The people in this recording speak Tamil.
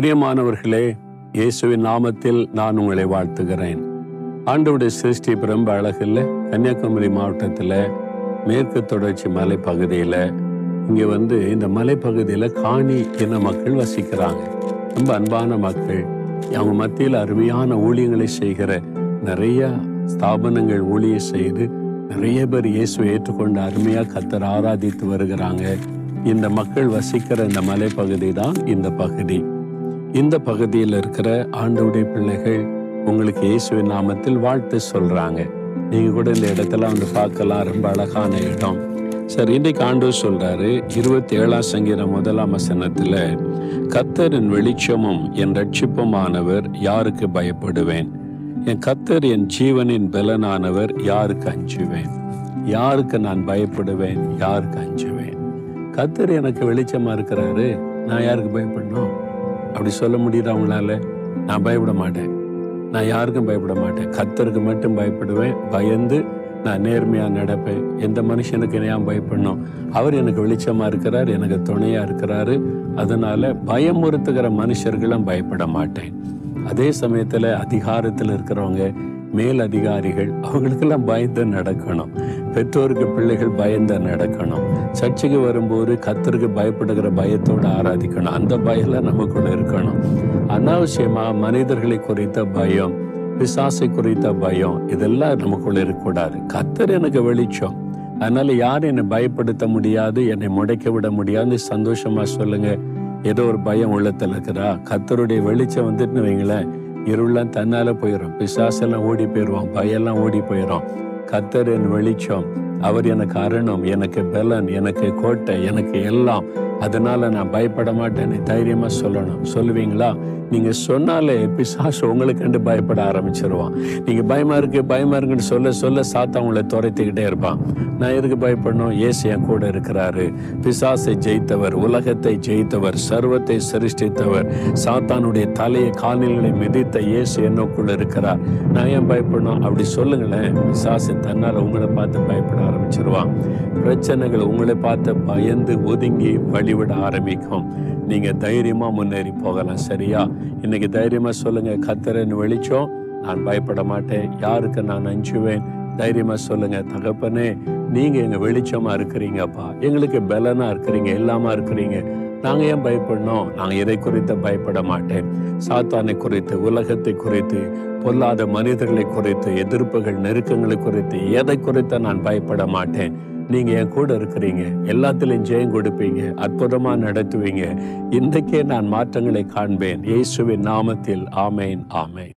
பிரியமானவர்களே இயேசுவின் நாமத்தில் நான் உங்களை வாழ்த்துகிறேன். ஆண்டவுடைய சிருஷ்டி ரொம்ப அழகில் கன்னியாகுமரி மாவட்டத்தில் மேற்கு தொடர்ச்சி மலைப்பகுதியில் இங்கே வந்து இந்த மலைப்பகுதியில் காணி இன மக்கள் வசிக்கிறாங்க. ரொம்ப அன்பான மக்கள் அவங்க மத்தியில் அருமையான ஊழியங்களை செய்கிற நிறைய ஸ்தாபனங்கள் ஊழிய செய்து நிறைய பேர் இயேசுவை ஏற்றுக்கொண்டு அருமையாக கத்தர் ஆராதித்து வருகிறாங்க. இந்த மக்கள் வசிக்கிற இந்த மலைப்பகுதி தான் இந்த பகுதி. இந்த பகுதியில் இருக்கிற ஆண்டவுடைய பிள்ளைகள் உங்களுக்கு இயேசுவின் நாமத்தில் வாழ்த்து சொல்றாங்க. நீங்க கூட இந்த இடத்துல வந்து பார்க்கலாம். ரொம்ப அழகான இடம். சரி இன்றைக்கு ஆண்டு சொல்றாரு இருபத்தி ஏழாம் சங்கீதம் முதலாம் வசனத்துல கத்தரின் வெளிச்சமும் என் ரட்சிப்புமானவர் யாருக்கு பயப்படுவேன்? என் கத்தர் என் ஜீவனின் பலனானவர் யாருக்கு அஞ்சுவேன்? யாருக்கு நான் பயப்படுவேன்? யாருக்கு அஞ்சுவேன்? கத்தர் எனக்கு வெளிச்சமா இருக்கிறாரு. நான் யாருக்கு பயப்படணும்? அப்படி சொல்ல முடியுது அவங்களால நான் பயப்பட மாட்டேன். நான் யாருக்கும் பயப்பட மாட்டேன். கத்தருக்கு மட்டும் பயப்படுவேன். பயந்து நான் நேர்மையாக நடப்பேன். எந்த மனுஷனுக்கு ஏன் பயப்படணும்? அவர் எனக்கு வெளிச்சமாக இருக்கிறார் எனக்கு துணையாக இருக்கிறாரு. அதனால் பயமுறுத்துகிற மனுஷர்களும் பயப்பட மாட்டேன். அதே சமயத்தில் அதிகாரத்தில் இருக்கிறவங்க மேல் அதிகாரிகள் அவங்களுக்கெல்லாம் பயந்து நடக்கணும். பெற்றோருக்கு பிள்ளைகள் பயந்து நடக்கணும். சர்ச்சைக்கு வரும்போது கத்தருக்கு பயப்படுகிற பயத்தோடு ஆராதிக்கணும். அந்த பயம்லாம் நமக்குள்ள இருக்கணும். அனாவசியமாக மனிதர்களை குறித்த பயம் பிசாசை குறித்த பயம் இதெல்லாம் நமக்குள்ள இருக்கக்கூடாது. கத்தர் எனக்கு வெளிச்சம். அதனால யாரும் என்னை பயப்படுத்த முடியாது என்னை முடைக்க விட முடியாது சந்தோஷமா சொல்லுங்க. ஏதோ ஒரு பயம் உள்ளத்தில் இருக்குதா? கத்தருடைய வெளிச்சம் வந்துட்டுன்னு வைங்களேன். இருளெல்லாம் தன்னால போயிடும் பிசாசெல்லாம் ஓடி போயிடுவோம் பயெல்லாம் ஓடி போயிடும் கத்தர் என் வெளிச்சம் அவர் எனக்கு அரணம் எனக்கு பலன் எனக்கு கோட்டை எனக்கு எல்லாம் அதனால நான் பயப்பட மாட்டேன்னு தைரியமா சொல்லணும். சொல்லுவீங்களா? நீங்க சொன்னாலே பிசாசு உங்களுக்கு கண்டு பயப்பட ஆரம்பிச்சிருவான். நீங்க பயமா இருக்கு பயமா இருக்குன்னு சொல்ல சொல்ல சாத்தா உங்களை துரைத்துக்கிட்டே இருப்பான். நான் எதுக்கு பயப்படணும்? ஏசு என் கூட இருக்கிறாரு. பிசாசை ஜெயித்தவர் உலகத்தை ஜெயித்தவர் சர்வத்தை சிருஷ்டித்தவர். சாத்தானுடைய தலையை கால்நிலை மிதித்த இயேசு என்னக்குள்ள இருக்கிறார். நான் ஏன் பயப்படணும்? அப்படி சொல்லுங்களேன். பிசாசு தன்னால் உங்களை பார்த்து பயப்பட ஆரம்பிச்சிருவான். பிரச்சனைகள் உங்களை பார்த்து பயந்து ஒதுங்கி வழிவிட ஆரம்பிக்கும். நீங்க தைரியமா முன்னேறி போகலாம் சரியா? இன்னைக்கு தைரியமா சொல்லுங்க கத்தரன் வெளிச்சம்? நான் பயப்பட மாட்டேன் யாருக்கு நான் அஞ்சுவேன்? தைரியமாக சொல்லுங்க தகப்பனே நீங்க எங்க வெளிச்சமா இருக்கிறீங்கப்பா. எங்களுக்கு பலனாக இருக்கிறீங்க எல்லாமா இருக்கிறீங்க. நாங்க ஏன் பயப்படணும்? நாங்கள் எதை குறித்து பயப்பட மாட்டேன்? சாத்தானை குறித்து உலகத்தை குறித்து பொல்லாத மனிதர்களை குறித்து எதிர்ப்புகள் நெருக்கங்களை குறித்து எதை குறித்து நான் பயப்பட மாட்டேன்? நீங்க என் கூட இருக்கிறீங்க. எல்லாத்திலையும் ஜெயம் கொடுப்பீங்க. அற்புதமா நடத்துவீங்க. இன்றைக்கே நான் மாற்றங்களை காண்பேன். இயேசுவின் நாமத்தில். ஆமேன் ஆமேன்.